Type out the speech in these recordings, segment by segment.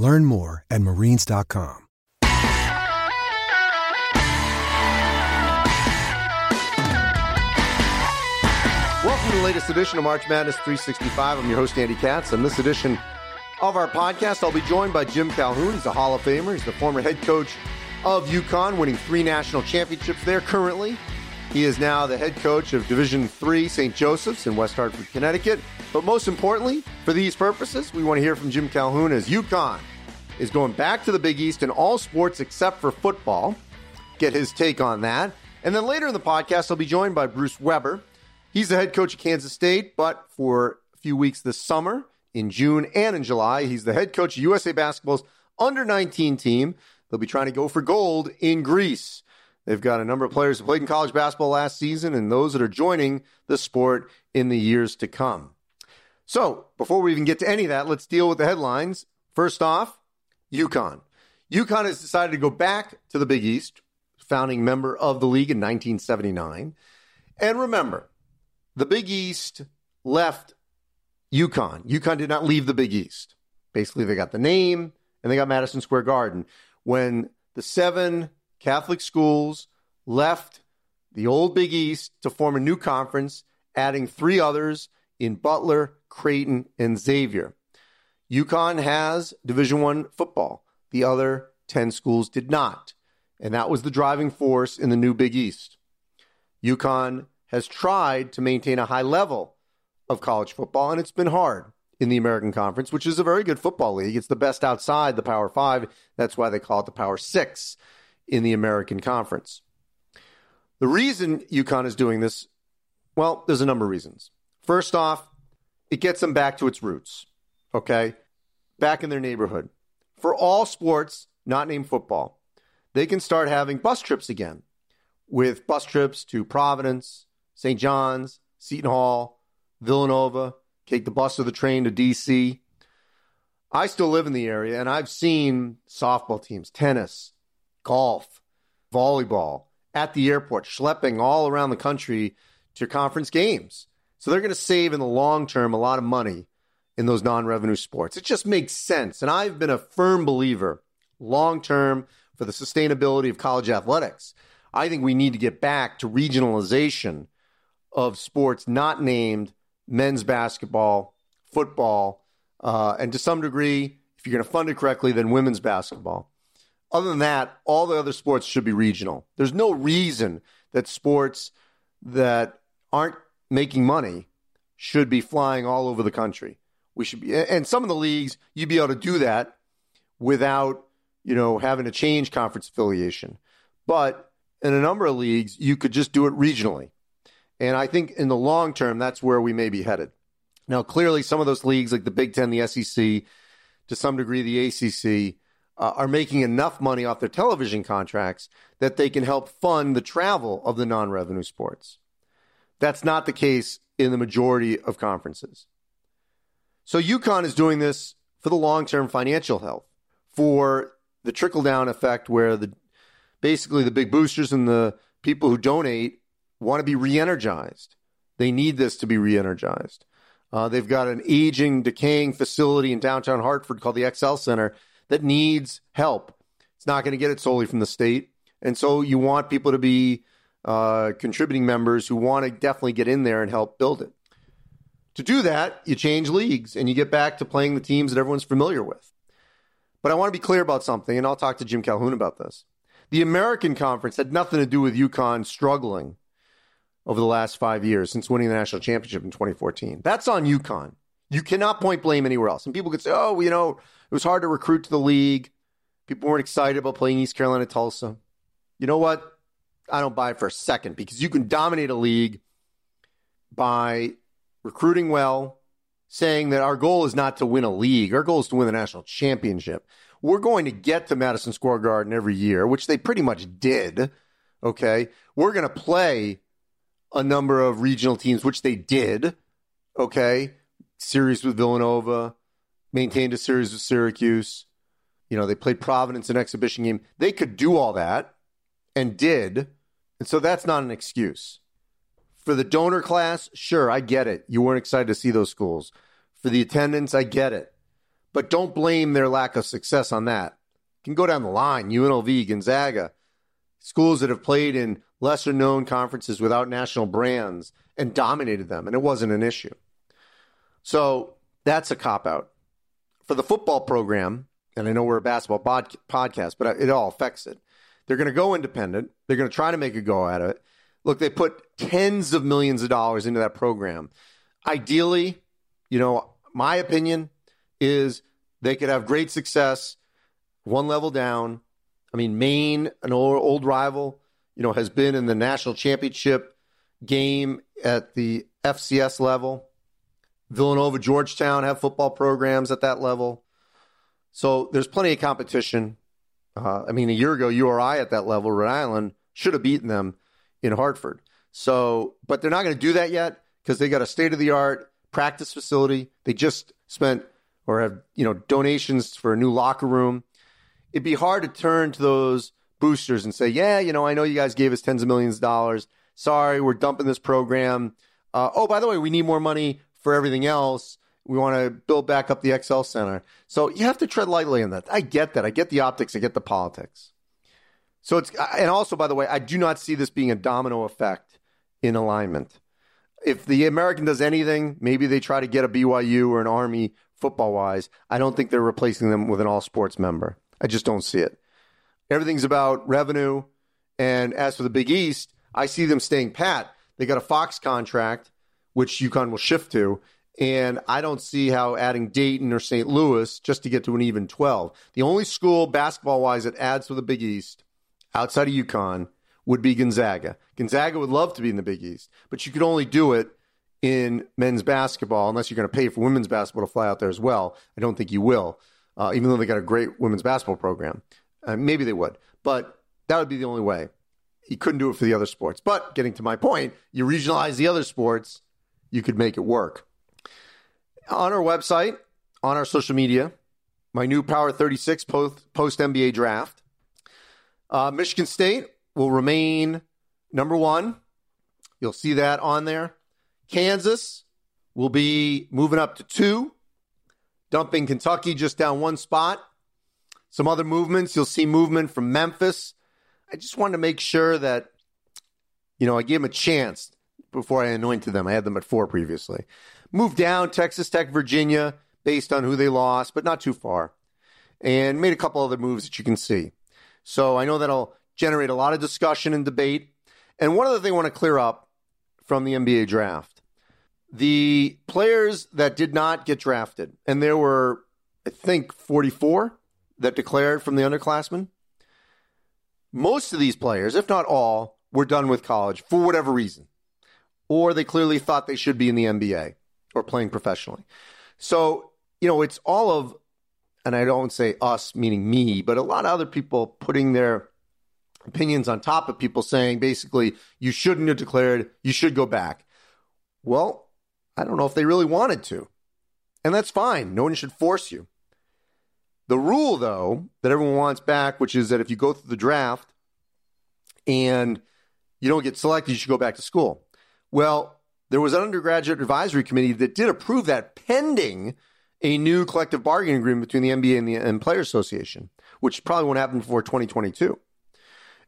Learn more at marines.com. Welcome to the latest edition of March Madness 365. I'm your host, Andy Katz. On this edition of our podcast, I'll be joined by Jim Calhoun. He's a Hall of Famer. He's the former head coach of UConn, winning three national championships there currently. He is now the head coach of Division Three St. Joseph's in West Hartford, Connecticut. But most importantly, for these purposes, we want to hear from Jim Calhoun as UConn is going back to the Big East in all sports except for football. Get his take on that. And then later in the podcast, I'll be joined by Bruce Weber. He's the head coach of Kansas State, but for a few weeks this summer, in June and in July, he's the head coach of USA Basketball's under 19 team. They'll be trying to go for gold in Greece. They've got a number of players who played in college basketball last season and those that are joining the sport in the years to come. So, before we even get to any of that, let's deal with the headlines. First off, UConn. UConn has decided to go back to the Big East, founding member of the league in 1979. And remember, the Big East left UConn. UConn did not leave the Big East. Basically, they got the name and they got Madison Square Garden. When the seven Catholic schools left the old Big East to form a new conference, adding three others in Butler, Creighton, and Xavier. UConn has Division One football. The other 10 schools did not. And that was the driving force in the new Big East. UConn has tried to maintain a high level of college football, and it's been hard in the American Conference, which is a very good football league. It's the best outside the Power Five. That's why they call it the Power Six in the American Conference. The reason UConn is doing this, well, there's a number of reasons. First off, it gets them back to its roots, okay? Back in their neighborhood. For all sports not named football, they can start having bus trips again with bus trips to Providence, St. John's, Seton Hall, Villanova, take the bus or the train to DC. I still live in the area and I've seen softball teams, tennis, golf, volleyball at the airport, schlepping all around the country to conference games. So they're going to save in the long term a lot of money in those non revenue sports. It just makes sense. And I've been a firm believer long term for the sustainability of college athletics. I think we need to get back to regionalization of sports not named men's basketball, football, uh, and to some degree, if you're going to fund it correctly, then women's basketball. Other than that, all the other sports should be regional. There's no reason that sports that aren't making money should be flying all over the country. We should be, and some of the leagues, you'd be able to do that without, you know, having to change conference affiliation. But in a number of leagues, you could just do it regionally. And I think in the long term, that's where we may be headed. Now, clearly, some of those leagues, like the Big Ten, the SEC, to some degree, the ACC, uh, are making enough money off their television contracts that they can help fund the travel of the non revenue sports. That's not the case in the majority of conferences. So UConn is doing this for the long term financial health, for the trickle down effect where the basically the big boosters and the people who donate want to be re-energized. They need this to be re-energized. Uh, they've got an aging, decaying facility in downtown Hartford called the XL Center that needs help. It's not going to get it solely from the state, and so you want people to be uh, contributing members who want to definitely get in there and help build it. To do that, you change leagues and you get back to playing the teams that everyone's familiar with. But I want to be clear about something, and I'll talk to Jim Calhoun about this. The American Conference had nothing to do with UConn struggling over the last five years since winning the national championship in 2014. That's on UConn. You cannot point blame anywhere else. And people could say, oh, you know, it was hard to recruit to the league. People weren't excited about playing East Carolina Tulsa. You know what? I don't buy it for a second because you can dominate a league by recruiting well, saying that our goal is not to win a league, our goal is to win the national championship. We're going to get to Madison Square Garden every year, which they pretty much did. Okay. We're going to play a number of regional teams, which they did. Okay. Series with Villanova, maintained a series with Syracuse. You know, they played Providence in an exhibition game. They could do all that and did. And so that's not an excuse. For the donor class, sure, I get it. You weren't excited to see those schools. For the attendance, I get it. But don't blame their lack of success on that. You can go down the line UNLV, Gonzaga, schools that have played in lesser known conferences without national brands and dominated them, and it wasn't an issue. So that's a cop out. For the football program, and I know we're a basketball pod- podcast, but it all affects it. They're going to go independent. They're going to try to make a go out of it. Look, they put tens of millions of dollars into that program. Ideally, you know, my opinion is they could have great success one level down. I mean, Maine, an old, old rival, you know, has been in the national championship game at the FCS level. Villanova, Georgetown have football programs at that level. So there's plenty of competition. Uh, I mean, a year ago, URI at that level, Rhode Island, should have beaten them in Hartford. So, but they're not going to do that yet because they got a state of the art practice facility. They just spent or have, you know, donations for a new locker room. It'd be hard to turn to those boosters and say, yeah, you know, I know you guys gave us tens of millions of dollars. Sorry, we're dumping this program. Uh, oh, by the way, we need more money for everything else. We want to build back up the XL Center. So you have to tread lightly in that. I get that. I get the optics. I get the politics. So it's, and also, by the way, I do not see this being a domino effect in alignment. If the American does anything, maybe they try to get a BYU or an Army football wise. I don't think they're replacing them with an all sports member. I just don't see it. Everything's about revenue. And as for the Big East, I see them staying pat. They got a Fox contract which UConn will shift to. And I don't see how adding Dayton or St. Louis just to get to an even 12. The only school basketball wise that adds to the Big East outside of UConn would be Gonzaga. Gonzaga would love to be in the Big East, but you could only do it in men's basketball unless you're going to pay for women's basketball to fly out there as well. I don't think you will, uh, even though they got a great women's basketball program. Uh, maybe they would, but that would be the only way. You couldn't do it for the other sports. But getting to my point, you regionalize the other sports you could make it work. On our website, on our social media, my new Power 36 post, post NBA draft. Uh, Michigan State will remain number one. You'll see that on there. Kansas will be moving up to two, dumping Kentucky just down one spot. Some other movements. You'll see movement from Memphis. I just wanted to make sure that, you know, I gave them a chance before I anointed them. I had them at four previously. Moved down Texas Tech, Virginia, based on who they lost, but not too far. And made a couple other moves that you can see. So I know that'll generate a lot of discussion and debate. And one other thing I want to clear up from the NBA draft the players that did not get drafted, and there were, I think, 44 that declared from the underclassmen. Most of these players, if not all, were done with college for whatever reason or they clearly thought they should be in the NBA or playing professionally. So, you know, it's all of, and I don't say us, meaning me, but a lot of other people putting their opinions on top of people saying basically, you shouldn't have declared, you should go back. Well, I don't know if they really wanted to. And that's fine. No one should force you. The rule, though, that everyone wants back, which is that if you go through the draft and you don't get selected, you should go back to school. Well, there was an undergraduate advisory committee that did approve that pending a new collective bargaining agreement between the NBA and the and Player Association, which probably won't happen before 2022.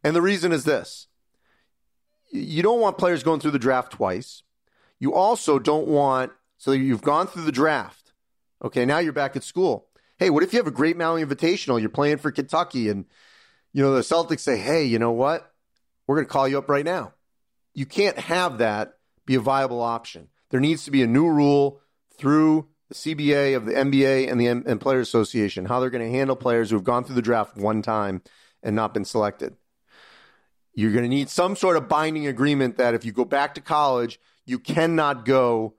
And the reason is this you don't want players going through the draft twice. You also don't want, so you've gone through the draft. Okay, now you're back at school. Hey, what if you have a great Maui Invitational? You're playing for Kentucky, and you know the Celtics say, "Hey, you know what? We're going to call you up right now." You can't have that be a viable option. There needs to be a new rule through the CBA of the NBA and the M- and Players Association how they're going to handle players who have gone through the draft one time and not been selected. You're going to need some sort of binding agreement that if you go back to college, you cannot go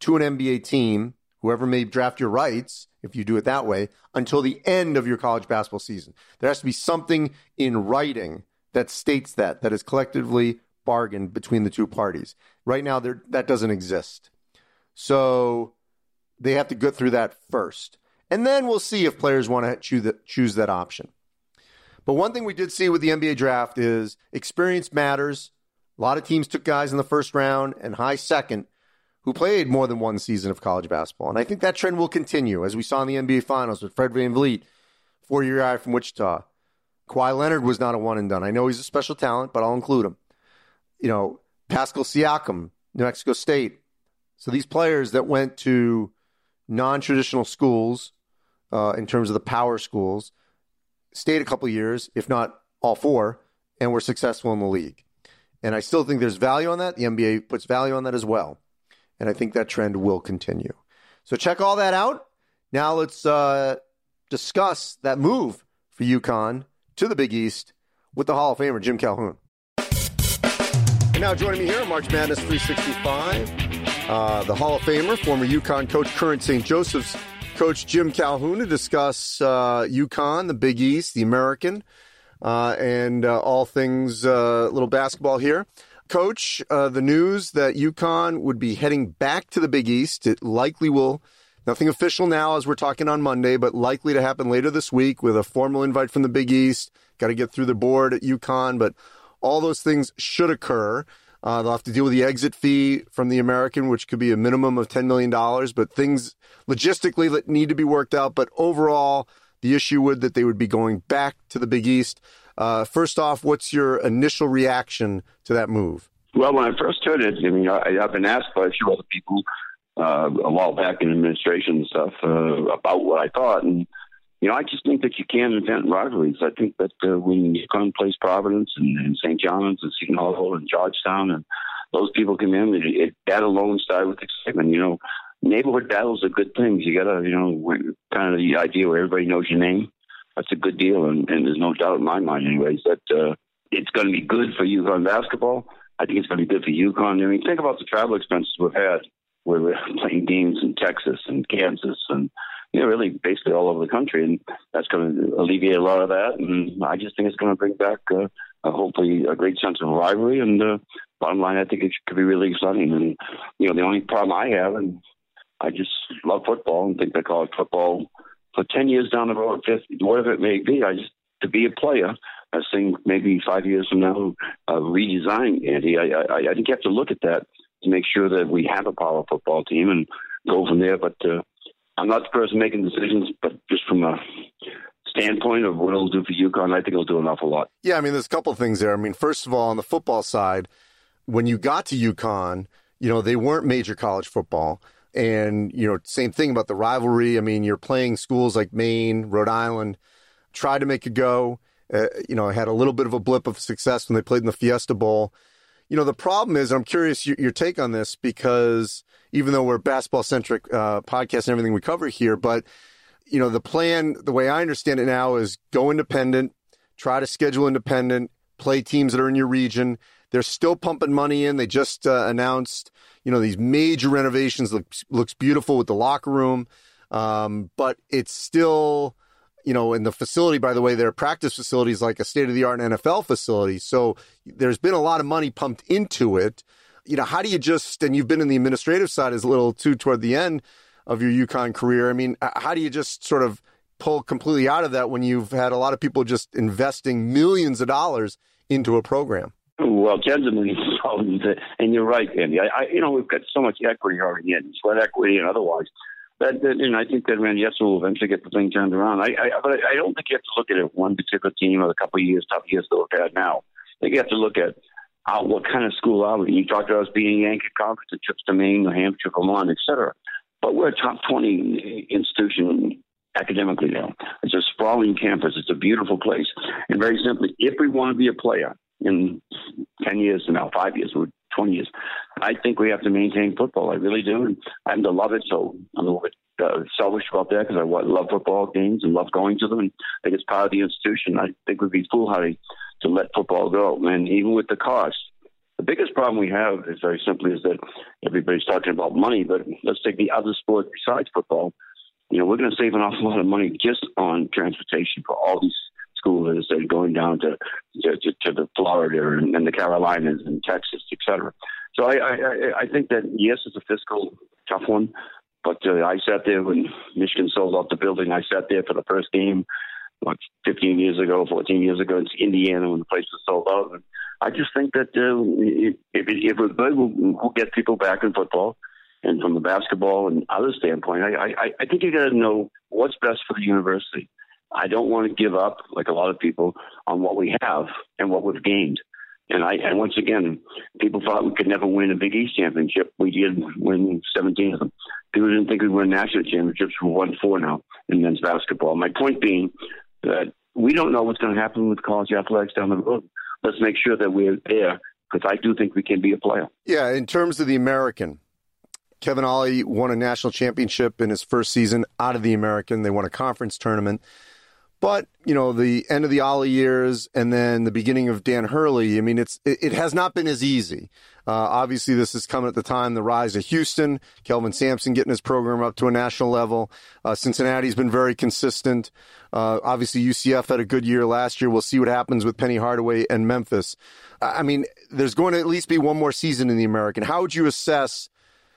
to an NBA team, whoever may draft your rights, if you do it that way, until the end of your college basketball season. There has to be something in writing that states that, that is collectively bargained between the two parties. Right now, that doesn't exist. So they have to go through that first. And then we'll see if players want to choose that, choose that option. But one thing we did see with the NBA draft is experience matters. A lot of teams took guys in the first round and high second who played more than one season of college basketball. And I think that trend will continue, as we saw in the NBA Finals with Fred Van VanVleet, four year guy from Wichita. Kawhi Leonard was not a one and done. I know he's a special talent, but I'll include him. You know, Pascal Siakam, New Mexico State. So these players that went to non traditional schools uh, in terms of the power schools stayed a couple years, if not all four, and were successful in the league. And I still think there's value on that. The NBA puts value on that as well. And I think that trend will continue. So check all that out. Now let's uh, discuss that move for UConn to the Big East with the Hall of Famer, Jim Calhoun. And now joining me here on March Madness 365, uh, the Hall of Famer, former UConn coach, current St. Joseph's Coach Jim Calhoun to discuss uh, UConn, the Big East, the American, uh, and uh, all things uh, little basketball here. Coach, uh, the news that UConn would be heading back to the Big East, it likely will, nothing official now as we're talking on Monday, but likely to happen later this week with a formal invite from the Big East. Got to get through the board at UConn, but all those things should occur. Uh, they'll have to deal with the exit fee from the American, which could be a minimum of $10 million, but things logistically that need to be worked out. But overall, the issue would that they would be going back to the Big East. Uh, first off, what's your initial reaction to that move? Well, when I first heard it, I mean, I, have been asked by a few other people uh, a while back in administration and stuff uh, about what I thought, and you know, I just think that you can invent rivalries. I think that uh, when UConn plays Providence and, and St. John's and Seton Hall and Georgetown and those people come in, it, it, that alone started with excitement. You know, neighborhood battles are good things. You got to, you know, kind of the idea where everybody knows your name. That's a good deal, and, and there's no doubt in my mind, anyways, that uh, it's going to be good for UConn basketball. I think it's going to be good for UConn. I mean, think about the travel expenses we've had where we're playing games in Texas and Kansas and you know, really basically all over the country, and that's going to alleviate a lot of that. And I just think it's going to bring back uh, uh, hopefully a great sense of rivalry. And uh, bottom line, I think it could be really exciting. And you know, the only problem I have, and I just love football and think that college football for ten years down the road, fifty, whatever it may be, I just to be a player. I think maybe five years from now, uh, redesign Andy. I, I, I think you have to look at that to make sure that we have a power football team and go from there. But uh, I'm not the person making decisions, but just from a standpoint of what it'll do for UConn, I think it'll do an awful lot. Yeah, I mean, there's a couple things there. I mean, first of all, on the football side, when you got to UConn, you know, they weren't major college football. And, you know, same thing about the rivalry. I mean, you're playing schools like Maine, Rhode Island, tried to make it go. Uh, you know, had a little bit of a blip of success when they played in the Fiesta Bowl. You know, the problem is, I'm curious your, your take on this because even though we're basketball centric uh, podcast and everything we cover here. But you know, the plan, the way I understand it now, is go independent, try to schedule independent, play teams that are in your region. They're still pumping money in. They just uh, announced, you know, these major renovations. Looks looks beautiful with the locker room, um, but it's still, you know, in the facility. By the way, their practice facility is like a state of the art NFL facility. So there's been a lot of money pumped into it you know, how do you just, and you've been in the administrative side as a little too toward the end of your UConn career. I mean, how do you just sort of pull completely out of that when you've had a lot of people just investing millions of dollars into a program? Well, dollars, and you're right, Andy. I, I, you know, we've got so much equity already in sweat equity and otherwise. That, that and I think that Edsall will eventually get the thing turned around. I, I, but I don't think you have to look at it one particular team or a couple of years, tough years that we've had now. I think you have to look at uh, what kind of school are we? You talked about us being Yankee Conference, the trips to Maine, New Hampshire, Vermont, et cetera. But we're a top 20 institution academically now. It's a sprawling campus. It's a beautiful place. And very simply, if we want to be a player in 10 years from now, five years, 20 years, I think we have to maintain football. I really do. And I happen to love it. So I'm a little bit uh, selfish about that because I love football games and love going to them. And I think it's part of the institution. I think we'd be foolhardy to let football go. And even with the cost, the biggest problem we have is very simply is that everybody's talking about money, but let's take the other sports besides football. You know, we're going to save an awful lot of money just on transportation for all these schoolers that going down to to, to the Florida and, and the Carolinas and Texas, et cetera. So I, I, I think that yes, it's a fiscal tough one, but uh, I sat there when Michigan sold out the building. I sat there for the first game, like 15 years ago, 14 years ago. It's Indiana when the place was sold out. And I just think that uh, if, if we're good, we'll, we'll get people back in football. And from the basketball and other standpoint, I, I, I think you got to know what's best for the university. I don't want to give up, like a lot of people, on what we have and what we've gained. And I and once again, people thought we could never win a Big East championship. We did win 17 of them. People didn't think we'd win national championships. We won four now in men's basketball. My point being that we don't know what's going to happen with college athletics down the road. Let's make sure that we're there because I do think we can be a player. Yeah, in terms of the American, Kevin Ollie won a national championship in his first season out of the American. They won a conference tournament. But you know, the end of the Ollie years and then the beginning of Dan Hurley. I mean, it's it, it has not been as easy. Uh, obviously, this is coming at the time the rise of Houston, Kelvin Sampson getting his program up to a national level. Uh, Cincinnati's been very consistent. Uh, obviously, UCF had a good year last year. We'll see what happens with Penny Hardaway and Memphis. I mean, there's going to at least be one more season in the American. How would you assess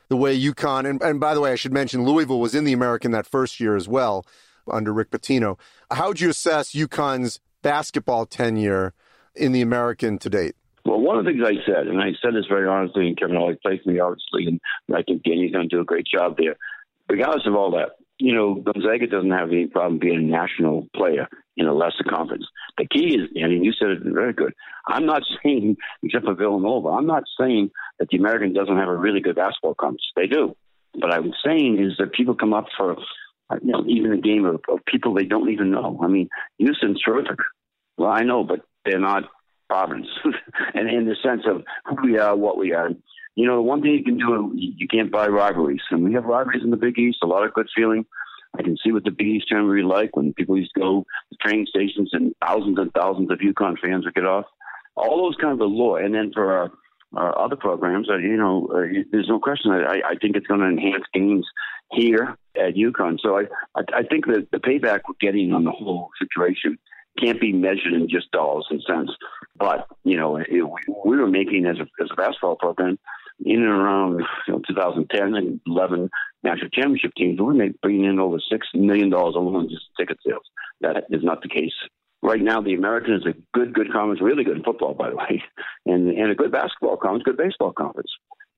the way UConn? And, and by the way, I should mention Louisville was in the American that first year as well under Rick Pitino. How would you assess UConn's basketball tenure in the American to date? Well, one of the things I said, and I said this very honestly, and Kevin always placed me, obviously, and I think Danny's going to do a great job there. Regardless of all that, you know, Gonzaga doesn't have any problem being a national player in a lesser conference. The key is, and you said it very good. I'm not saying, except for Villanova, I'm not saying that the American doesn't have a really good basketball conference. They do. But I'm saying is that people come up for you know, even a game of, of people they don't even know. I mean, Houston's terrific. Well, I know, but they're not Providence. and in the sense of who we are, what we are. You know, the one thing you can do, you can't buy rivalries. And we have rivalries in the Big East, a lot of good feeling. I can see what the Big East tournament like when people used to go to train stations and thousands and thousands of UConn fans would get off. All those kind of allure. And then for our, our other programs, uh, you know, uh, there's no question. I, I think it's going to enhance games here at UConn. So I, I, I think that the payback we're getting on the whole situation can't be measured in just dollars and cents. But you know, it, we were making as a as a basketball program in and around you know, 2010 and 11 national championship teams. We were bringing in over six million dollars alone just ticket sales. That is not the case. Right now, the American is a good, good conference, really good in football, by the way, and and a good basketball conference, good baseball conference.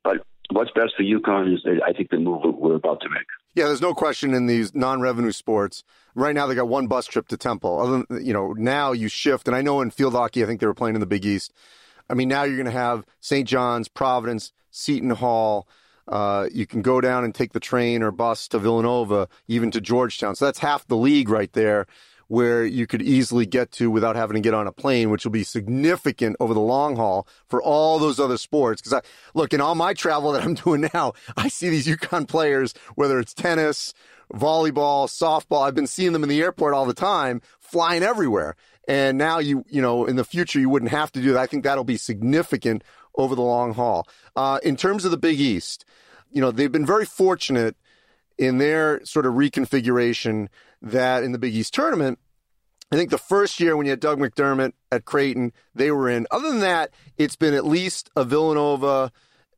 But what's best for UConn is, I think, the move we're about to make. Yeah, there's no question in these non-revenue sports. Right now, they got one bus trip to Temple. Other than, you know, now you shift, and I know in field hockey, I think they were playing in the Big East. I mean, now you're going to have St. John's, Providence, Seton Hall. Uh, you can go down and take the train or bus to Villanova, even to Georgetown. So that's half the league right there where you could easily get to without having to get on a plane, which will be significant over the long haul for all those other sports. Because I look in all my travel that I'm doing now, I see these UConn players, whether it's tennis, volleyball, softball. I've been seeing them in the airport all the time, flying everywhere. And now you, you know, in the future, you wouldn't have to do that. I think that'll be significant over the long haul. Uh, in terms of the Big East, you know, they've been very fortunate in their sort of reconfiguration that in the Big East tournament, I think the first year when you had Doug McDermott at Creighton, they were in. Other than that, it's been at least a Villanova,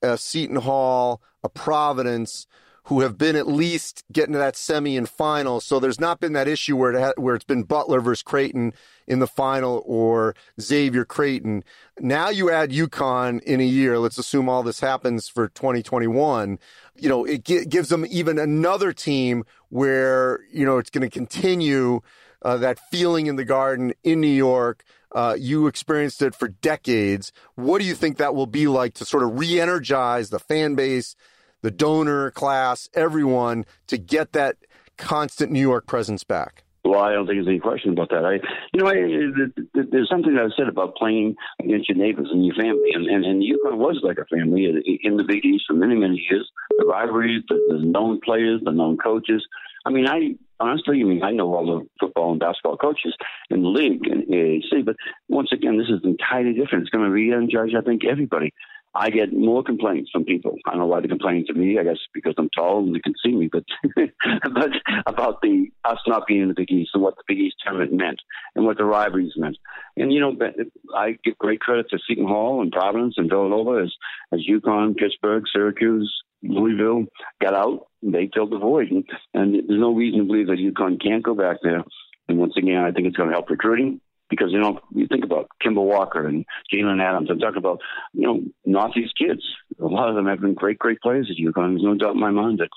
a Seton Hall, a Providence, who have been at least getting to that semi and final. So there's not been that issue where it ha- where it's been Butler versus Creighton in the final or Xavier Creighton. Now you add UConn in a year. Let's assume all this happens for 2021. You know, it gives them even another team where you know it's going to continue uh, that feeling in the garden in New York. Uh, you experienced it for decades. What do you think that will be like to sort of re energize the fan base, the donor class, everyone to get that constant New York presence back? Well, I don't think there's any question about that. I, you know, I, there's something I said about playing against your neighbors and your family, and and, and UConn was like a family in the Big East for many many years. The rivalries, the, the known players, the known coaches. I mean, I honestly, I mean, I know all the football and basketball coaches in the league and AAC, but once again, this is entirely different. It's going to re-energize, I think, everybody. I get more complaints from people. I don't know why they complain to me. I guess because I'm tall and they can see me, but but about the us not being in the Big East and what the Big East tournament meant and what the rivalries meant. And you know, I give great credit to Seton Hall and Providence and Villanova as as UConn, Pittsburgh, Syracuse, Louisville got out. They filled the void, and, and there's no reason to believe that UConn can't go back there. And once again, I think it's going to help recruiting because you know you think about Kemba Walker and Jalen Adams. I'm talking about you know Northeast kids. A lot of them have been great, great players at UConn. There's no doubt in my mind that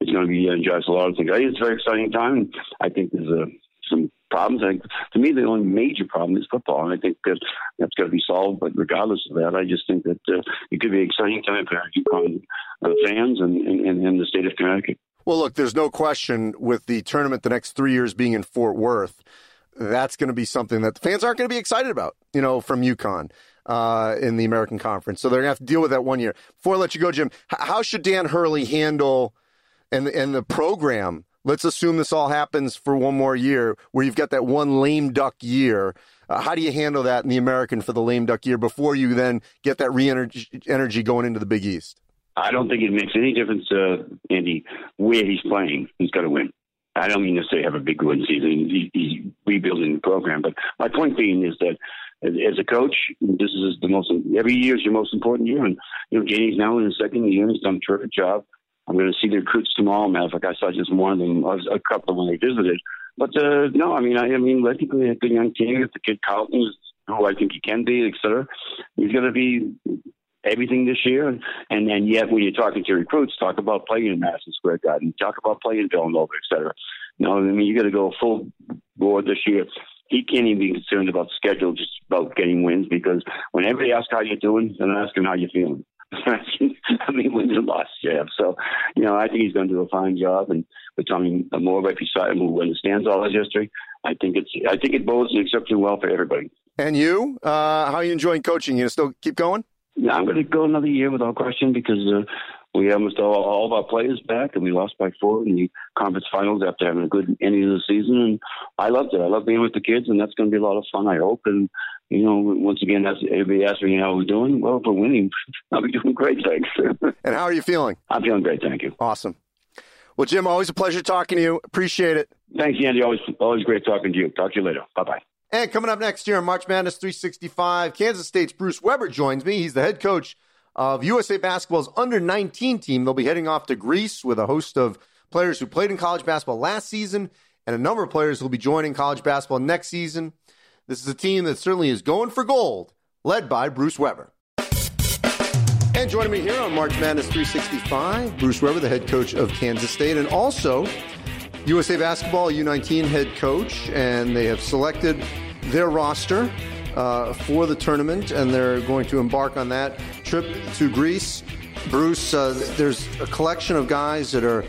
it's going to be uh, just a lot of things. I think it's a very exciting time. I think there's uh, some problems. I think to me the only major problem is football, and I think that that's got to be solved. But regardless of that, I just think that uh, it could be an exciting time for UConn uh, fans and, and, and the state of Connecticut. Well, look, there's no question with the tournament the next three years being in Fort Worth that's going to be something that the fans aren't going to be excited about, you know, from UConn uh, in the American Conference. So they're going to have to deal with that one year. Before I let you go, Jim, how should Dan Hurley handle and and the program? Let's assume this all happens for one more year, where you've got that one lame duck year. Uh, how do you handle that in the American for the lame duck year before you then get that re energy going into the Big East? I don't think it makes any difference, uh, Andy, where he's playing. He's got to win. I don't mean to say have a big win season. He, he's rebuilding the program, but my point being is that as a coach, this is the most every year is your most important year, and you know Danny's now in his second year. He's done a terrific job. I'm going to see the recruits tomorrow. Matter of fact, I saw just one of them, a couple when they visited. But uh, no, I mean, I, I mean, I think we have a young team. The kid Carlton who I think he can be, et cetera, he's going to be everything this year. And, and and yet, when you're talking to recruits, talk about playing in Madison Square Garden, talk about playing in Villanova, et cetera. No, I mean, you got to go full board this year. He can't even be concerned about schedule, just about getting wins, because when everybody asks how you're doing, they're asking how you're feeling. I mean, wins and losses yeah. So, you know, I think he's going to do a fine job, and with Tommy Moore right beside him, who understands all his history, I think it's I think it bodes exceptionally well for everybody. And you, uh, how are you enjoying coaching? You still keep going? Yeah, I'm going to go another year without question because uh, we almost all, all of our players back, and we lost by four in the conference finals after having a good ending of the season. And I loved it. I love being with the kids, and that's going to be a lot of fun. I hope. And you know, once again, as everybody asks me how we're doing, well, if we're winning, I'll be doing great. Thanks. and how are you feeling? I'm feeling great. Thank you. Awesome. Well, Jim, always a pleasure talking to you. Appreciate it. Thanks, Andy. Always, always great talking to you. Talk to you later. Bye bye. And coming up next year on March Madness 365, Kansas State's Bruce Weber joins me. He's the head coach of USA Basketball's under 19 team. They'll be heading off to Greece with a host of players who played in college basketball last season and a number of players who will be joining college basketball next season. This is a team that certainly is going for gold, led by Bruce Weber. And joining me here on March Madness 365, Bruce Weber, the head coach of Kansas State, and also USA Basketball U19 head coach. And they have selected their roster uh, for the tournament, and they're going to embark on that trip to Greece. Bruce, uh, there's a collection of guys that are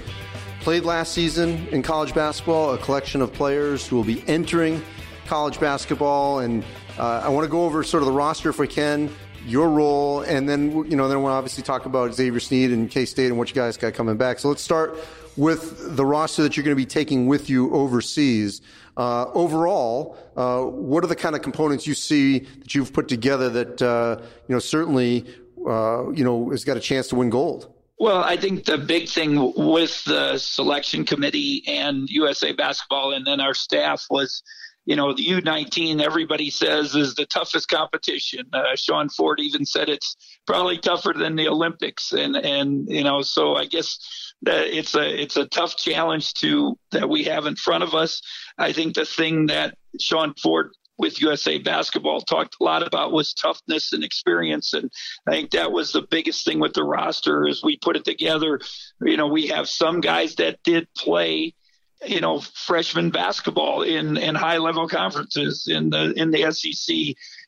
played last season in college basketball, a collection of players who will be entering college basketball, and uh, I want to go over sort of the roster if we can, your role, and then you know then we'll obviously talk about Xavier Sneed and K State and what you guys got coming back. So let's start with the roster that you're going to be taking with you overseas. Uh, overall, uh, what are the kind of components you see that you've put together that uh, you know certainly uh, you know has got a chance to win gold? Well, I think the big thing with the selection committee and USA Basketball and then our staff was you know, the U19, everybody says is the toughest competition. Uh, Sean Ford even said it's probably tougher than the Olympics. And, and, you know, so I guess that it's a, it's a tough challenge to, that we have in front of us. I think the thing that Sean Ford with USA basketball talked a lot about was toughness and experience. And I think that was the biggest thing with the roster as we put it together. You know, we have some guys that did play you know freshman basketball in in high level conferences in the in the SEC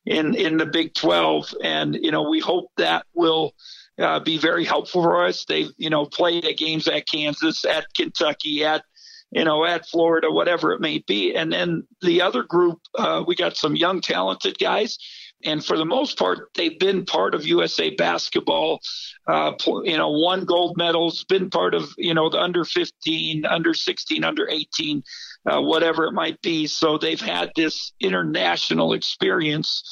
in in the Big 12 and you know we hope that will uh, be very helpful for us they've you know played at games at Kansas at Kentucky at you know, at Florida, whatever it may be. And then the other group, uh, we got some young, talented guys. And for the most part, they've been part of USA basketball. Uh, you know, won gold medals, been part of, you know, the under 15, under 16, under 18, uh, whatever it might be. So they've had this international experience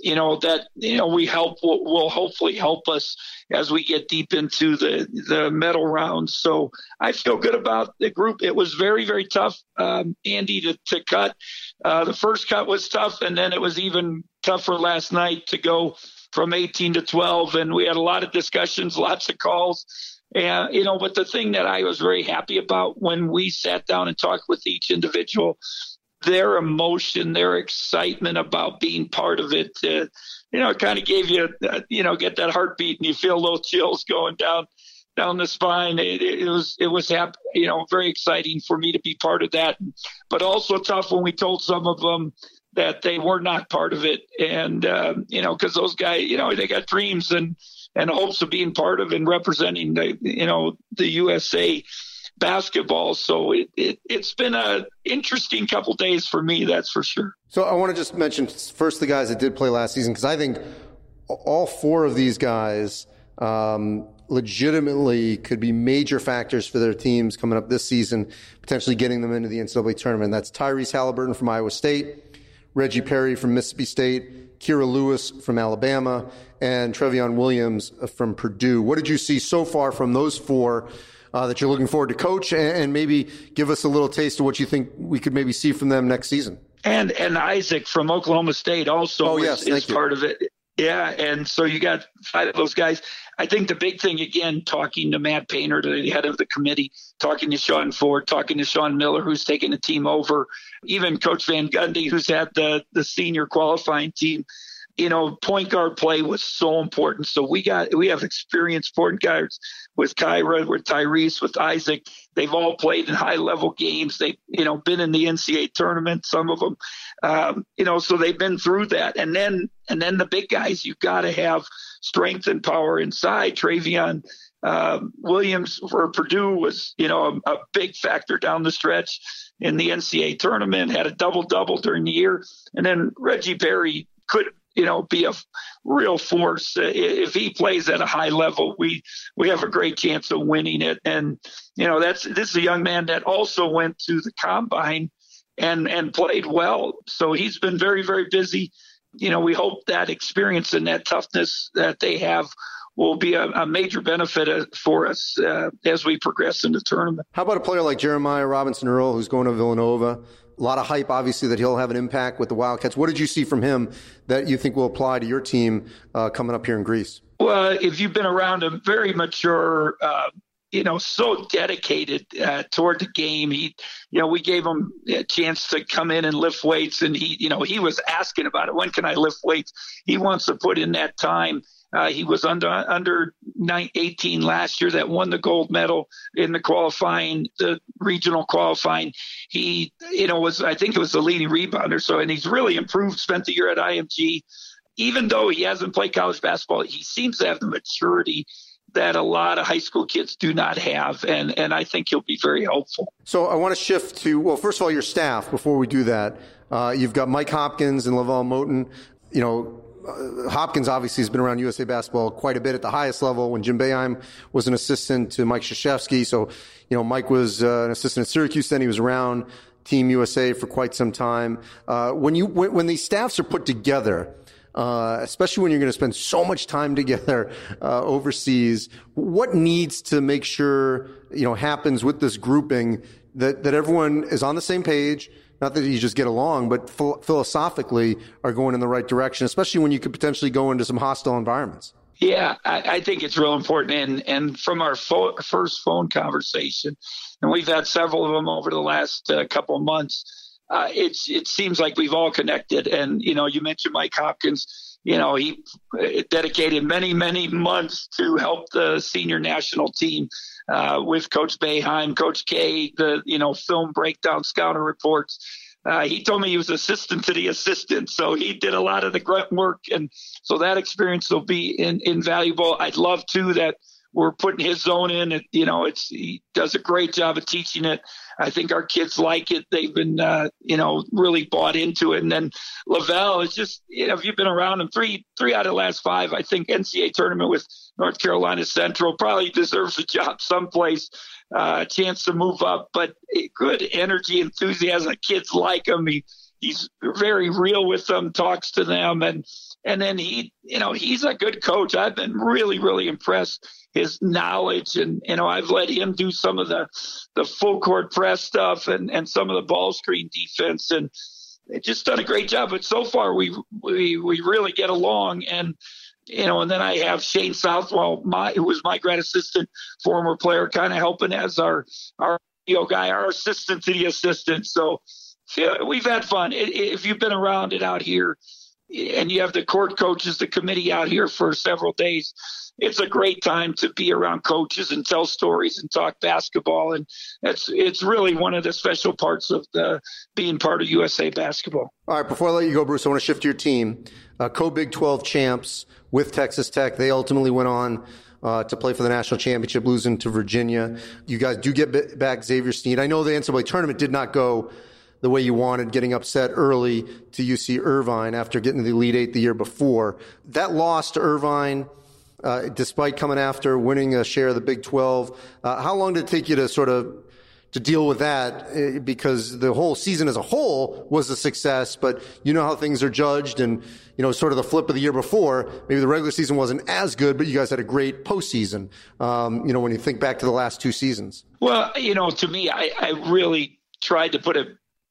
you know that you know we help will, hopefully help us as we get deep into the the medal rounds. So I feel good about the group. It was very very tough, um, Andy, to to cut. Uh, the first cut was tough, and then it was even tougher last night to go from 18 to 12, and we had a lot of discussions, lots of calls. And, you know, but the thing that I was very happy about when we sat down and talked with each individual their emotion, their excitement about being part of it, uh, you know, it kind of gave you, uh, you know, get that heartbeat and you feel little chills going down down the spine. It, it was it was you know very exciting for me to be part of that, but also tough when we told some of them that they were not part of it, and um, you know because those guys, you know, they got dreams and and hopes of being part of and representing the you know the USA basketball. So it, it, has been an interesting couple days for me, that's for sure. So I want to just mention first the guys that did play last season, because I think all four of these guys um, legitimately could be major factors for their teams coming up this season, potentially getting them into the NCAA tournament. That's Tyrese Haliburton from Iowa State, Reggie Perry from Mississippi State, Kira Lewis from Alabama, and Trevion Williams from Purdue. What did you see so far from those four? uh, that you're looking forward to coach and, and, maybe give us a little taste of what you think we could maybe see from them next season. And and Isaac from Oklahoma State also oh, yes, is, is part of it. Yeah, and so you got five of those guys. I think the big thing again, talking to Matt Painter, the head of the committee, talking to Sean Ford, talking to Sean Miller, who's taking the team over, even Coach Van Gundy, who's had the the senior qualifying team you know, point guard play was so important. So we got we have experienced point guards with Kira, with Tyrese, with Isaac. They've all played in high level games. They've you know been in the NCAA tournament. Some of them, um, you know, so they've been through that. And then and then the big guys, you've got to have strength and power inside. Trevion uh, Williams for Purdue was you know a, a big factor down the stretch in the NCAA tournament. Had a double double during the year, and then Reggie Perry could you know, be a real force. If he plays at a high level, we we have a great chance of winning it. And you know, that's this is a young man that also went to the combine and and played well. So he's been very very busy. You know, we hope that experience and that toughness that they have will be a, a major benefit uh, for us uh, as we progress in the tournament. How about a player like Jeremiah Robinson Earl, who's going to Villanova? A lot of hype, obviously, that he'll have an impact with the Wildcats. What did you see from him that you think will apply to your team uh, coming up here in Greece? Well, if you've been around a very mature, uh, you know, so dedicated uh, toward the game, he, you know, we gave him a chance to come in and lift weights, and he, you know, he was asking about it. When can I lift weights? He wants to put in that time uh, he was under under 18 last year that won the gold medal in the qualifying, the regional qualifying. He, you know, was I think it was the leading rebounder. So, and he's really improved. Spent the year at IMG. Even though he hasn't played college basketball, he seems to have the maturity that a lot of high school kids do not have, and and I think he'll be very helpful. So I want to shift to well, first of all, your staff. Before we do that, uh, you've got Mike Hopkins and LaVelle Moton. You know, uh, Hopkins obviously has been around USA basketball quite a bit at the highest level. When Jim Boeheim was an assistant to Mike Krzyzewski, so you know Mike was uh, an assistant at Syracuse. Then he was around Team USA for quite some time. Uh, when you when, when, these staffs are put together, uh, especially when you're going to spend so much time together uh, overseas, what needs to make sure you know happens with this grouping that that everyone is on the same page not that you just get along, but philosophically are going in the right direction, especially when you could potentially go into some hostile environments. Yeah, I, I think it's real important. And and from our fo- first phone conversation, and we've had several of them over the last uh, couple of months. Uh, it's it seems like we've all connected. And you know, you mentioned Mike Hopkins. You know, he uh, dedicated many many months to help the senior national team uh, with Coach Boeheim, Coach K, the you know film breakdown, scouting reports. Uh, he told me he was assistant to the assistant, so he did a lot of the grunt work, and so that experience will be in, invaluable. I'd love too that we're putting his zone in. It, you know, it's he does a great job of teaching it. I think our kids like it. They've been, uh, you know, really bought into it. And then Lavelle is just, you know, if you've been around him, three three out of the last five, I think NCAA tournament with North Carolina Central probably deserves a job someplace, uh, chance to move up. But good energy, enthusiasm. Kids like him. He he's very real with them, talks to them, and and then he, you know, he's a good coach. I've been really, really impressed his knowledge, and you know, I've let him do some of the the full court press stuff and and some of the ball screen defense, and just done a great job. But so far, we we we really get along, and you know, and then I have Shane Southwell, my who was my grad assistant, former player, kind of helping as our our you guy, our assistant to the assistant. So yeah, we've had fun. If you've been around it out here, and you have the court coaches, the committee out here for several days, it's a great time to be around coaches and tell stories and talk basketball. And it's it's really one of the special parts of the being part of USA basketball. All right, before I let you go, Bruce, I want to shift to your team. Uh, Co Big 12 champs with Texas Tech. They ultimately went on. Uh, to play for the national championship, losing to Virginia. You guys do get back Xavier Sneed. I know the NCAA tournament did not go the way you wanted, getting upset early to UC Irvine after getting the Elite Eight the year before. That loss to Irvine, uh, despite coming after winning a share of the Big 12, uh, how long did it take you to sort of to deal with that uh, because the whole season as a whole was a success, but you know how things are judged and, you know, sort of the flip of the year before, maybe the regular season wasn't as good, but you guys had a great postseason, um, you know, when you think back to the last two seasons. Well, you know, to me, I, I really tried to put it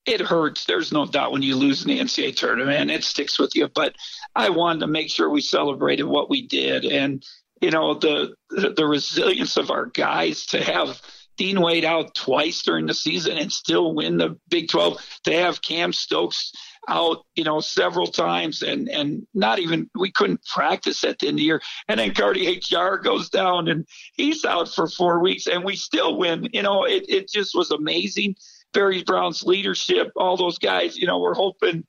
it hurts. There's no doubt when you lose in the NCAA tournament, it sticks with you. But I wanted to make sure we celebrated what we did, and you know the the resilience of our guys to have Dean Wade out twice during the season and still win the Big 12. To have Cam Stokes out, you know, several times and and not even we couldn't practice at the end of the year. And then Cartier Diarra goes down and he's out for four weeks and we still win. You know, it, it just was amazing. Barry Brown's leadership, all those guys, you know, we're hoping,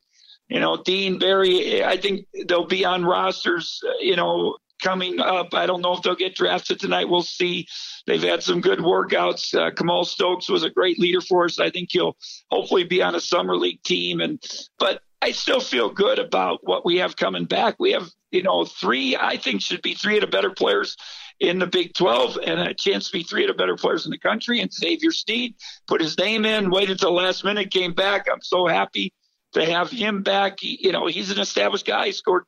you know, Dean, Barry, I think they'll be on rosters, you know, coming up. I don't know if they'll get drafted tonight. We'll see. They've had some good workouts. Uh, Kamau Stokes was a great leader for us. I think he'll hopefully be on a summer league team. And but I still feel good about what we have coming back. We have, you know, three. I think should be three of the better players in the Big 12 and a chance to be three of the better players in the country. And Xavier Sneed put his name in, waited till the last minute, came back. I'm so happy to have him back. He, you know, he's an established guy. He scored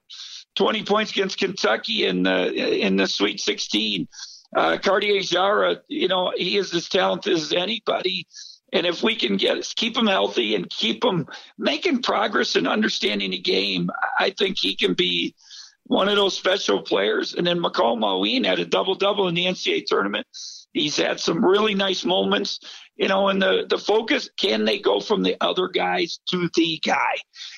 20 points against Kentucky in the in the Sweet 16. Uh, Cartier Diarra, you know, he is as talented as anybody. And if we can get keep him healthy and keep him making progress and understanding the game, I think he can be one of those special players. And then Makol Mawien had a double double in the NCAA tournament. He's had some really nice moments, you know, and the, the focus can they go from the other guys to the guy?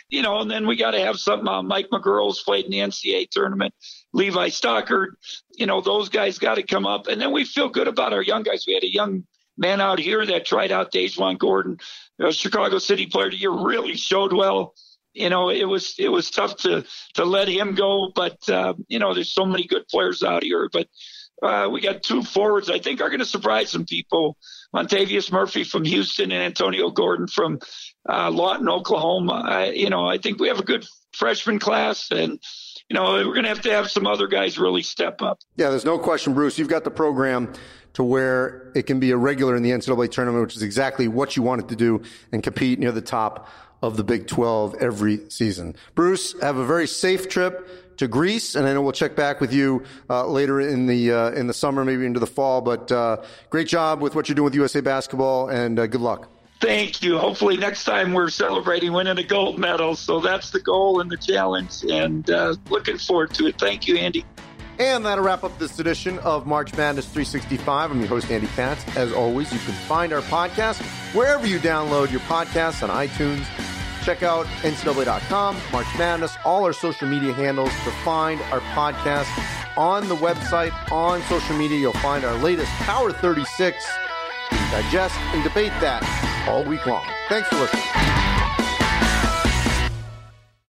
You know, and then we got to have something on Mike McGuirl's played in the NCAA tournament, Levi Stockard, you know, those guys got to come up. And then we feel good about our young guys. We had a young man out here that tried out DaJuan Gordon, Chicago City Player of the Year, really showed well you know, it was it was tough to to let him go, but uh, you know, there's so many good players out here. But uh, we got two forwards I think are going to surprise some people. Montavious Murphy from Houston and Antonio Gordon from uh, Lawton, Oklahoma. I, you know, I think we have a good freshman class, and you know, we're going to have to have some other guys really step up. Yeah, there's no question, Bruce. You've got the program to where it can be a regular in the NCAA tournament, which is exactly what you want it to do and compete near the top of the Big 12 every season. Bruce, have a very safe trip to Greece, and I know we'll check back with you uh, later in the uh, in the summer, maybe into the fall. But uh, great job with what you're doing with USA Basketball, and uh, good luck. Thank you. Hopefully, next time we're celebrating winning a gold medal. So that's the goal and the challenge, and uh, looking forward to it. Thank you, Andy. And that'll wrap up this edition of March Madness 365. I'm your host, Andy Katz. As always, you can find our podcast wherever you download your podcasts on iTunes. Check out NCAA.com, March Madness, all our social media handles to find our podcast on the website, on social media. You'll find our latest Power 36. digest and debate that all week long. Thanks for listening.